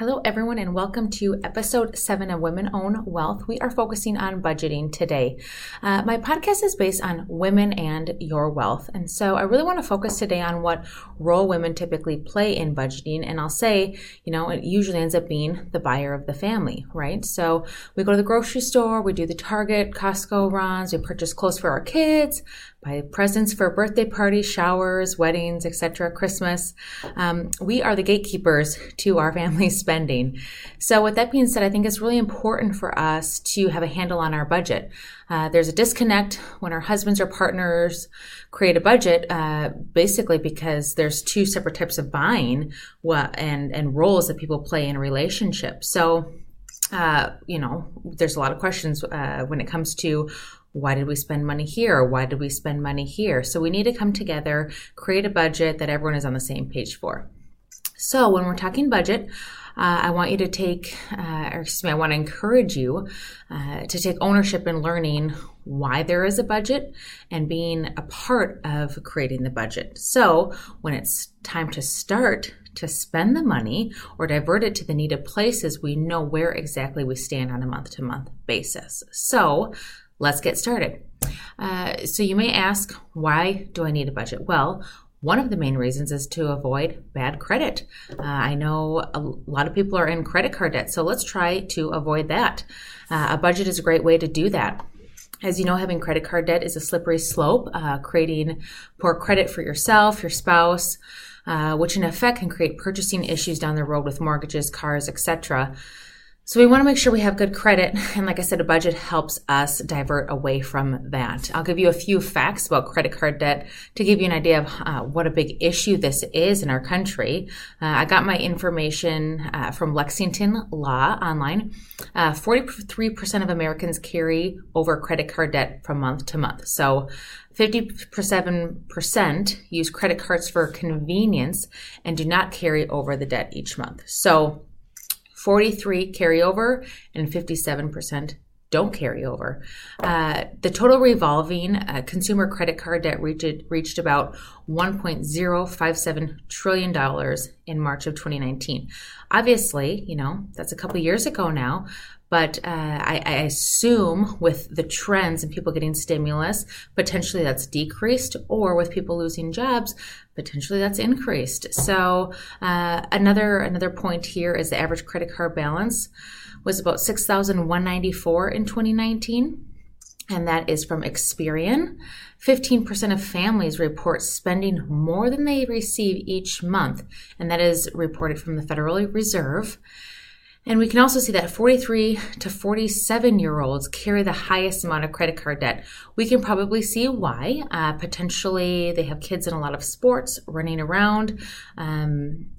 Hello, everyone, and welcome to episode seven of Women Own Wealth. We are focusing on budgeting today. Uh, my podcast is based on women and your wealth. And so I really want to focus today on what role women typically play in budgeting. And I'll say, you know, it usually ends up being the buyer of the family, right? So we go to the grocery store, we do the Target, Costco runs, we purchase clothes for our kids, buy presents for birthday parties, showers, weddings, etc., Christmas. Um, we are the gatekeepers to our family spending. So, with that being said, I think it's really important for us to have a handle on our budget. Uh, there's a disconnect when our husbands or partners create a budget, uh, basically because there's two separate types of buying and and roles that people play in a relationship. So. Uh, you know, there's a lot of questions uh, when it comes to why did we spend money here? Why did we spend money here? So we need to come together, create a budget that everyone is on the same page for. So when we're talking budget, uh, I want you to take, uh, or excuse me, I want to encourage you uh, to take ownership in learning why there is a budget and being a part of creating the budget. So when it's time to start to spend the money or divert it to the needed places, we know where exactly we stand on a month to month basis. So let's get started. Uh, so you may ask, why do I need a budget? Well, one of the main reasons is to avoid bad credit. Uh, I know a lot of people are in credit card debt, so let's try to avoid that. Uh, a budget is a great way to do that. As you know, having credit card debt is a slippery slope, uh, creating poor credit for yourself, your spouse, uh, which in effect can create purchasing issues down the road with mortgages, cars, etc. So we want to make sure we have good credit. And like I said, a budget helps us divert away from that. I'll give you a few facts about credit card debt to give you an idea of uh, what a big issue this is in our country. Uh, I got my information uh, from Lexington Law online. 43% uh, of Americans carry over credit card debt from month to month. So 57% use credit cards for convenience and do not carry over the debt each month. So 43 carry over, and 57% don't carry over. Uh, the total revolving uh, consumer credit card debt reached, reached about $1.057 trillion in March of 2019. Obviously, you know, that's a couple years ago now, but uh, I, I, assume with the trends and people getting stimulus, potentially that's decreased, or with people losing jobs, potentially that's increased. So uh, another another point here is the average credit card balance was about six thousand one ninety four in twenty nineteen. And that is from Experian. 15% of families report spending more than they receive each month, and that is reported from the Federal Reserve. And we can also see that 43 to 47 year olds carry the highest amount of credit card debt. We can probably see why. Uh, potentially, they have kids in a lot of sports, running around, um,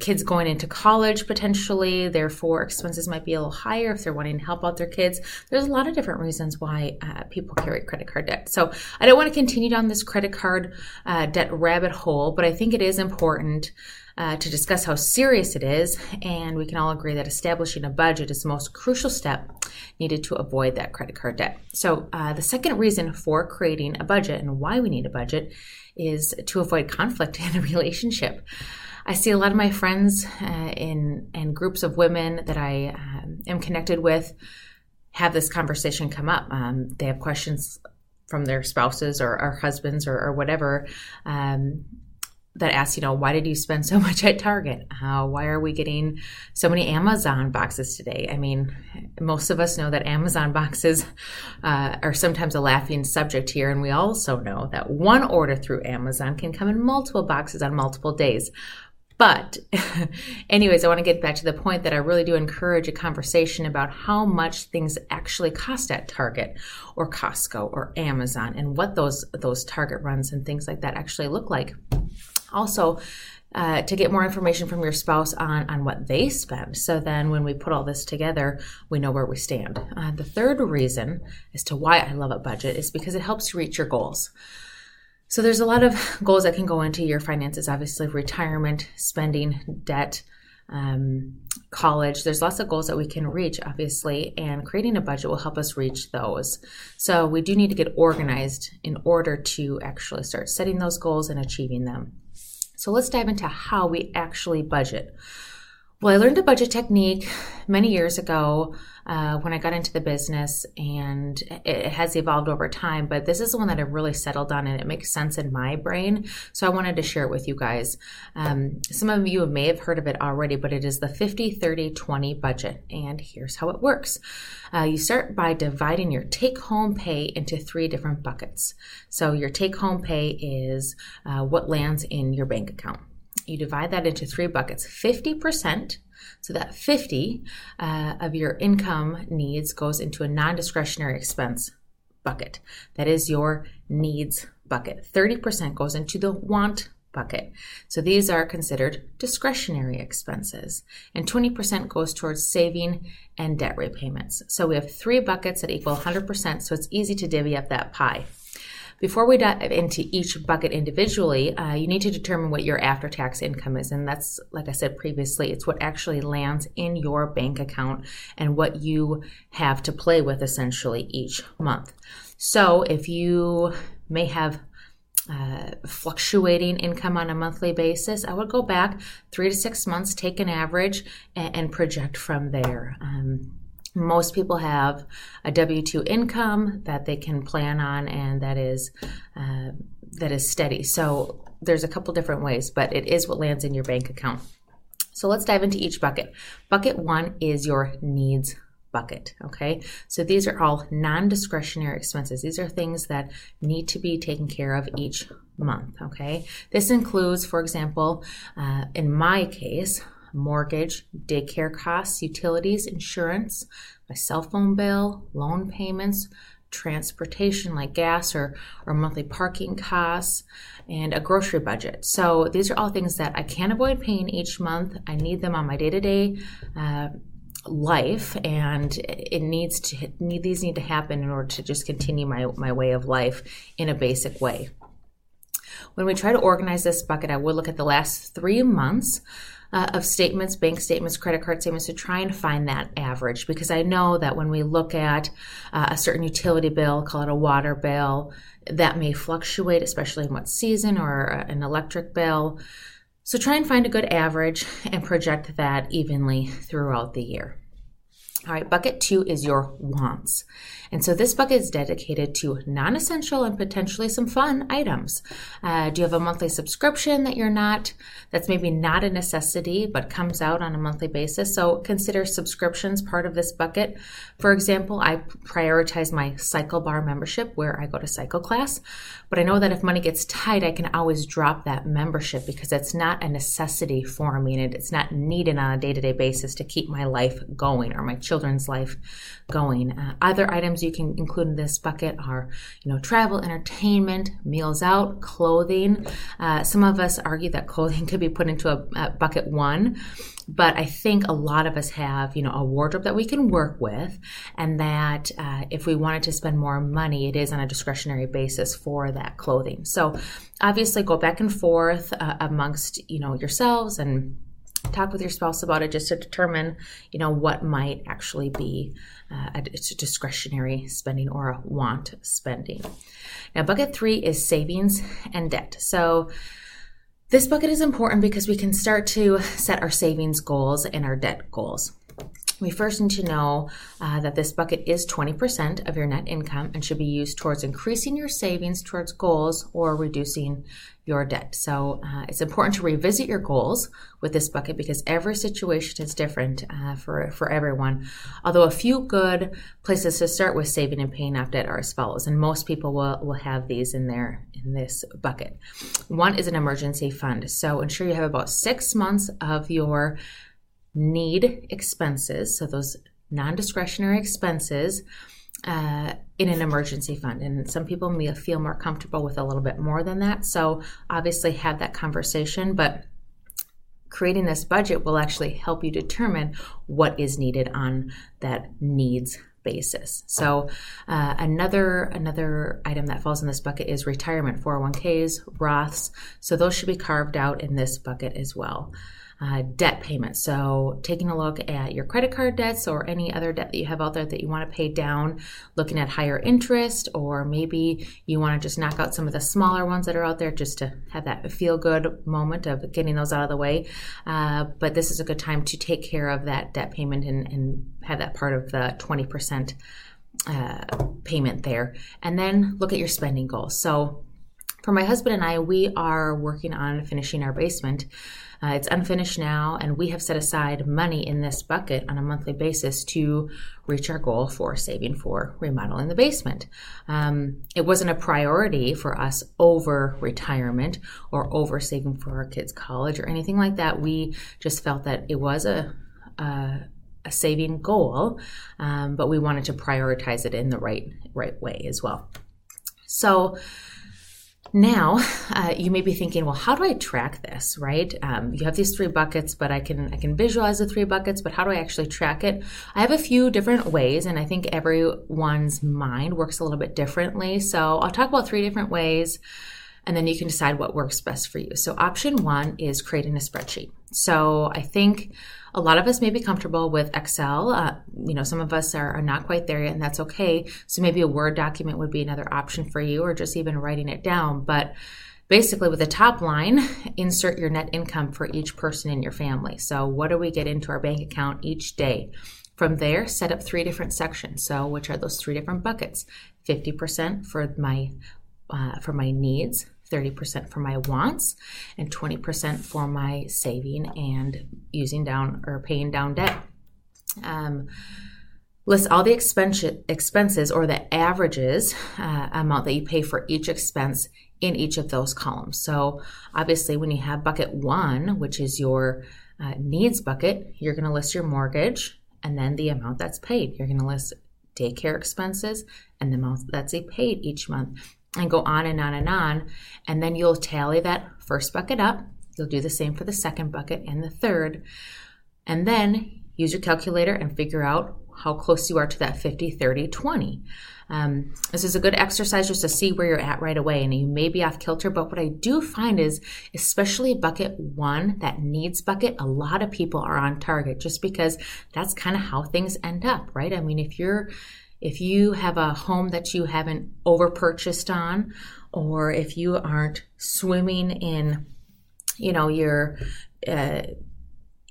kids going into college potentially, therefore, expenses might be a little higher if they're wanting to help out their kids. There's a lot of different reasons why uh, people carry credit card debt. So, I don't want to continue down this credit card uh, debt rabbit hole, but I think it is important uh, to discuss how serious it is, and we can all agree that establishing a budget is the most crucial step needed to avoid that credit card debt. So, uh, the second reason for creating a budget and why we need a budget is to avoid conflict in a relationship. I see a lot of my friends uh, in and groups of women that I um, am connected with have this conversation come up. Um, they have questions from their spouses or, or husbands or, or whatever, um, that ask, you know, why did you spend so much at Target? Uh, why are we getting so many Amazon boxes today? I mean, most of us know that Amazon boxes uh, are sometimes a laughing subject here, and we also know that one order through Amazon can come in multiple boxes on multiple days. But, anyways, I want to get back to the point that I really do encourage a conversation about how much things actually cost at Target or Costco or Amazon and what those those Target runs and things like that actually look like. Also, uh, to get more information from your spouse on, on what they spend. So then when we put all this together, we know where we stand. Uh, the third reason as to why I love a budget is because it helps you reach your goals. So there's a lot of goals that can go into your finances, obviously, retirement, spending, debt, um, college. There's lots of goals that we can reach, obviously, and creating a budget will help us reach those. So we do need to get organized in order to actually start setting those goals and achieving them. So let's dive into how we actually budget. Well, I learned a budget technique many years ago uh, when I got into the business, and it has evolved over time. But this is the one that I've really settled on, and it makes sense in my brain. So I wanted to share it with you guys. Um, some of you may have heard of it already, but it is the 50 30 20 budget. And here's how it works uh, you start by dividing your take home pay into three different buckets. So your take home pay is uh, what lands in your bank account you divide that into three buckets 50%. So that 50 uh, of your income needs goes into a non discretionary expense bucket. That is your needs bucket. 30% goes into the want bucket. So these are considered discretionary expenses. And 20% goes towards saving and debt repayments. So we have three buckets that equal 100%. So it's easy to divvy up that pie. Before we dive into each bucket individually, uh, you need to determine what your after tax income is. And that's, like I said previously, it's what actually lands in your bank account and what you have to play with essentially each month. So if you may have uh, fluctuating income on a monthly basis, I would go back three to six months, take an average, and, and project from there. Um, most people have a W two income that they can plan on, and that is uh, that is steady. So there's a couple different ways, but it is what lands in your bank account. So let's dive into each bucket. Bucket one is your needs bucket. Okay, so these are all non discretionary expenses. These are things that need to be taken care of each month. Okay, this includes, for example, uh, in my case, mortgage, daycare costs, utilities, insurance, my cell phone bill, loan payments, transportation like gas or, or monthly parking costs, and a grocery budget. So these are all things that I can't avoid paying each month. I need them on my day to day life and it needs to need these need to happen in order to just continue my, my way of life in a basic way when we try to organize this bucket i would look at the last three months uh, of statements, bank statements, credit card statements to try and find that average because I know that when we look at uh, a certain utility bill, call it a water bill, that may fluctuate, especially in what season or uh, an electric bill. So try and find a good average and project that evenly throughout the year. All right, bucket two is your wants. And so this bucket is dedicated to non essential and potentially some fun items. Uh, do you have a monthly subscription that you're not, that's maybe not a necessity, but comes out on a monthly basis? So consider subscriptions part of this bucket. For example, I prioritize my cycle bar membership where I go to cycle class. But I know that if money gets tight, I can always drop that membership because it's not a necessity for me and it's not needed on a day to day basis to keep my life going or my children's life going. Uh, other items you can include in this bucket are, you know, travel, entertainment, meals out, clothing. Uh, some of us argue that clothing could be put into a, a bucket one, but I think a lot of us have, you know, a wardrobe that we can work with, and that uh, if we wanted to spend more money, it is on a discretionary basis for that clothing. So, obviously, go back and forth uh, amongst, you know, yourselves and talk with your spouse about it just to determine you know what might actually be uh, a, a discretionary spending or a want spending. Now bucket three is savings and debt. So this bucket is important because we can start to set our savings goals and our debt goals we first need to know uh, that this bucket is 20% of your net income and should be used towards increasing your savings towards goals or reducing your debt. So uh, it's important to revisit your goals with this bucket because every situation is different uh, for, for everyone. Although a few good places to start with saving and paying off debt are as follows, and most people will, will have these in there in this bucket. One is an emergency fund. So ensure you have about six months of your need expenses, so those non discretionary expenses, uh, in an emergency fund. And some people may feel more comfortable with a little bit more than that. So obviously, have that conversation, but creating this budget will actually help you determine what is needed on that needs basis. So uh, another another item that falls in this bucket is retirement 401ks, Roths. So those should be carved out in this bucket as well. Uh, debt payments. So, taking a look at your credit card debts or any other debt that you have out there that you want to pay down, looking at higher interest, or maybe you want to just knock out some of the smaller ones that are out there just to have that feel good moment of getting those out of the way. Uh, but this is a good time to take care of that debt payment and, and have that part of the 20% uh, payment there. And then look at your spending goals. So, for my husband and I, we are working on finishing our basement. Uh, it's unfinished now, and we have set aside money in this bucket on a monthly basis to reach our goal for saving for remodeling the basement. Um, it wasn't a priority for us over retirement or over saving for our kids' college or anything like that. We just felt that it was a, a a saving goal, um, but we wanted to prioritize it in the right right way as well. So now, uh, you may be thinking, well, how do I track this? Right? Um, you have these three buckets, but I can I can visualize the three buckets, but how do I actually track it? I have a few different ways, and I think everyone's mind works a little bit differently. So I'll talk about three different ways and then you can decide what works best for you. So, option one is creating a spreadsheet. So, I think a lot of us may be comfortable with Excel. Uh, you know, some of us are, are, not quite there yet, and that's okay. So, maybe a Word document would be another option for you, or just even writing it down. But basically, with the top line, insert your net income for each person in your family. So, what do we get into our bank account each day? From there, set up three different sections. So, which are those three different buckets? 50% for my uh, for my needs, 30% for my wants, and 20% for my saving and using down or paying down debt. Um, list all the expense, expenses or the averages uh, amount that you pay for each expense in each of those columns. So, obviously, when you have bucket one, which is your uh, needs bucket, you're going to list your mortgage and then the amount that's paid. You're going to list daycare expenses and the amount that's paid each month and go on and on and on. And then you'll tally that first bucket up. You'll do the same for the second bucket and the third. And then use your calculator and figure out how close you are to that 50, 30, 20. Um, this is a good exercise just to see where you're at right away. And you may be off kilter, but what I do find is, especially bucket one, that needs bucket, a lot of people are on target just because that's kind of how things end up, right? I mean, if you're if you have a home that you haven't over purchased on, or if you aren't swimming in, you know, your uh,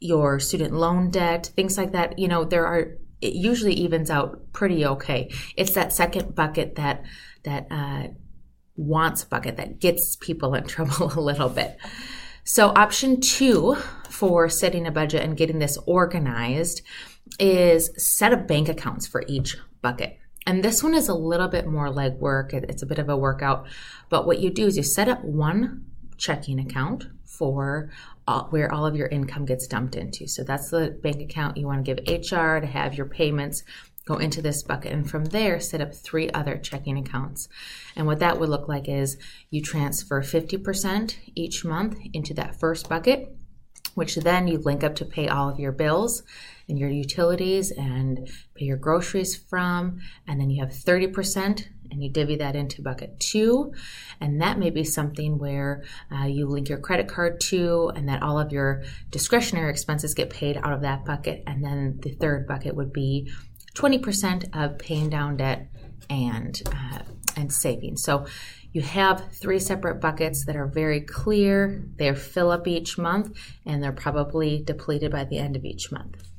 your student loan debt, things like that, you know, there are it usually evens out pretty okay. It's that second bucket that that uh, wants bucket that gets people in trouble a little bit. So option two for setting a budget and getting this organized is set up bank accounts for each bucket. And this one is a little bit more legwork. It's a bit of a workout. But what you do is you set up one checking account for all, where all of your income gets dumped into. So that's the bank account you want to give HR to have your payments go into this bucket. And from there, set up three other checking accounts. And what that would look like is you transfer 50% each month into that first bucket which then you link up to pay all of your bills your utilities and pay your groceries from. And then you have 30% and you divvy that into bucket two. And that may be something where uh, you link your credit card to, and that all of your discretionary expenses get paid out of that bucket. And then the third bucket would be 20% of paying down debt and uh, and saving. So you have three separate buckets that are very clear. They fill up each month and they're probably depleted by the end of each month.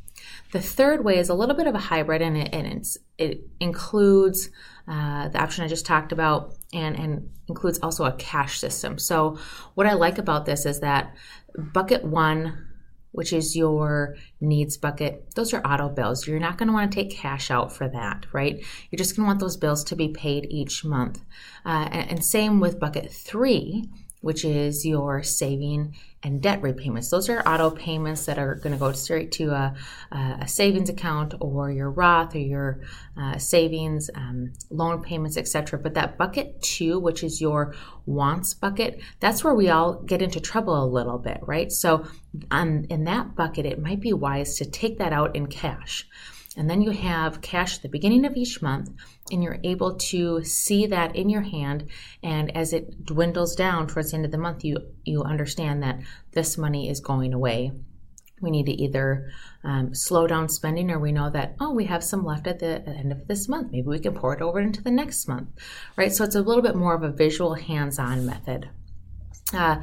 The third way is a little bit of a hybrid and it, and it includes uh, the option I just talked about and, and includes also a cash system. So, what I like about this is that bucket one which is your needs bucket, those are auto bills. You're not going to want to take cash out for that, right? You're just going to want those bills to be paid each month. Uh, and, and same with bucket three, which is your saving and debt repayments. Those are auto payments that are going to go straight to a, a savings account or your Roth or your uh, savings, um, loan payments, etc. But that bucket two, which is your wants bucket, that's where we all get into trouble a little bit, right? So um, in that bucket, it might be wise to take that out in cash. And then you have cash at the beginning of each month, and you're able to see that in your hand. And as it dwindles down towards the end of the month, you, you understand that this money is going away we need to either um, slow down spending or we know that, oh, we have some left at the, end of this month. Maybe we can pour it over into the next month, right? So it's a little bit more of a visual hands on method. Uh,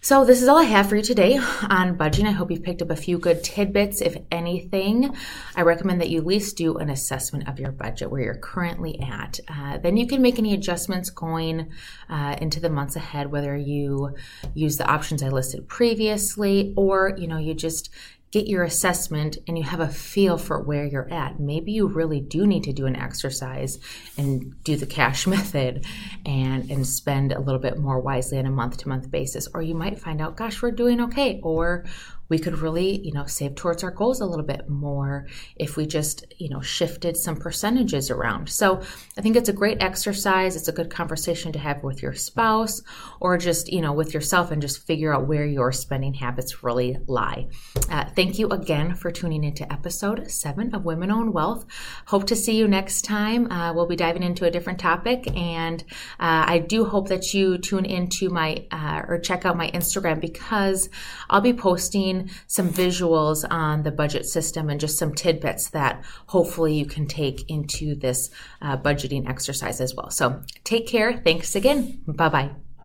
so, this is all I have for you today on budgeting. I hope you've picked up a few good tidbits. If anything, I recommend that you at least do an assessment of your budget where you're currently at. Uh, then you can make any adjustments going uh, into the months ahead, whether you use the options I listed previously or you know you just get your assessment and you have a feel for where you're at. Maybe you really do need to do an exercise and do the cash method and and spend a little bit more wisely on a month to month basis or you might find out gosh we're doing okay or we could really, you know, save towards our goals a little bit more if we just, you know, shifted some percentages around. So I think it's a great exercise. It's a good conversation to have with your spouse or just, you know, with yourself and just figure out where your spending habits really lie. Uh, thank you again for tuning into episode seven of Women Own Wealth. Hope to see you next time. Uh, we'll be diving into a different topic. And uh, I do hope that you tune into my uh, or check out my Instagram because I'll be posting some visuals on the budget system and just some tidbits that hopefully you can take into this uh, budgeting exercise as well. So take care. Thanks again. Bye bye.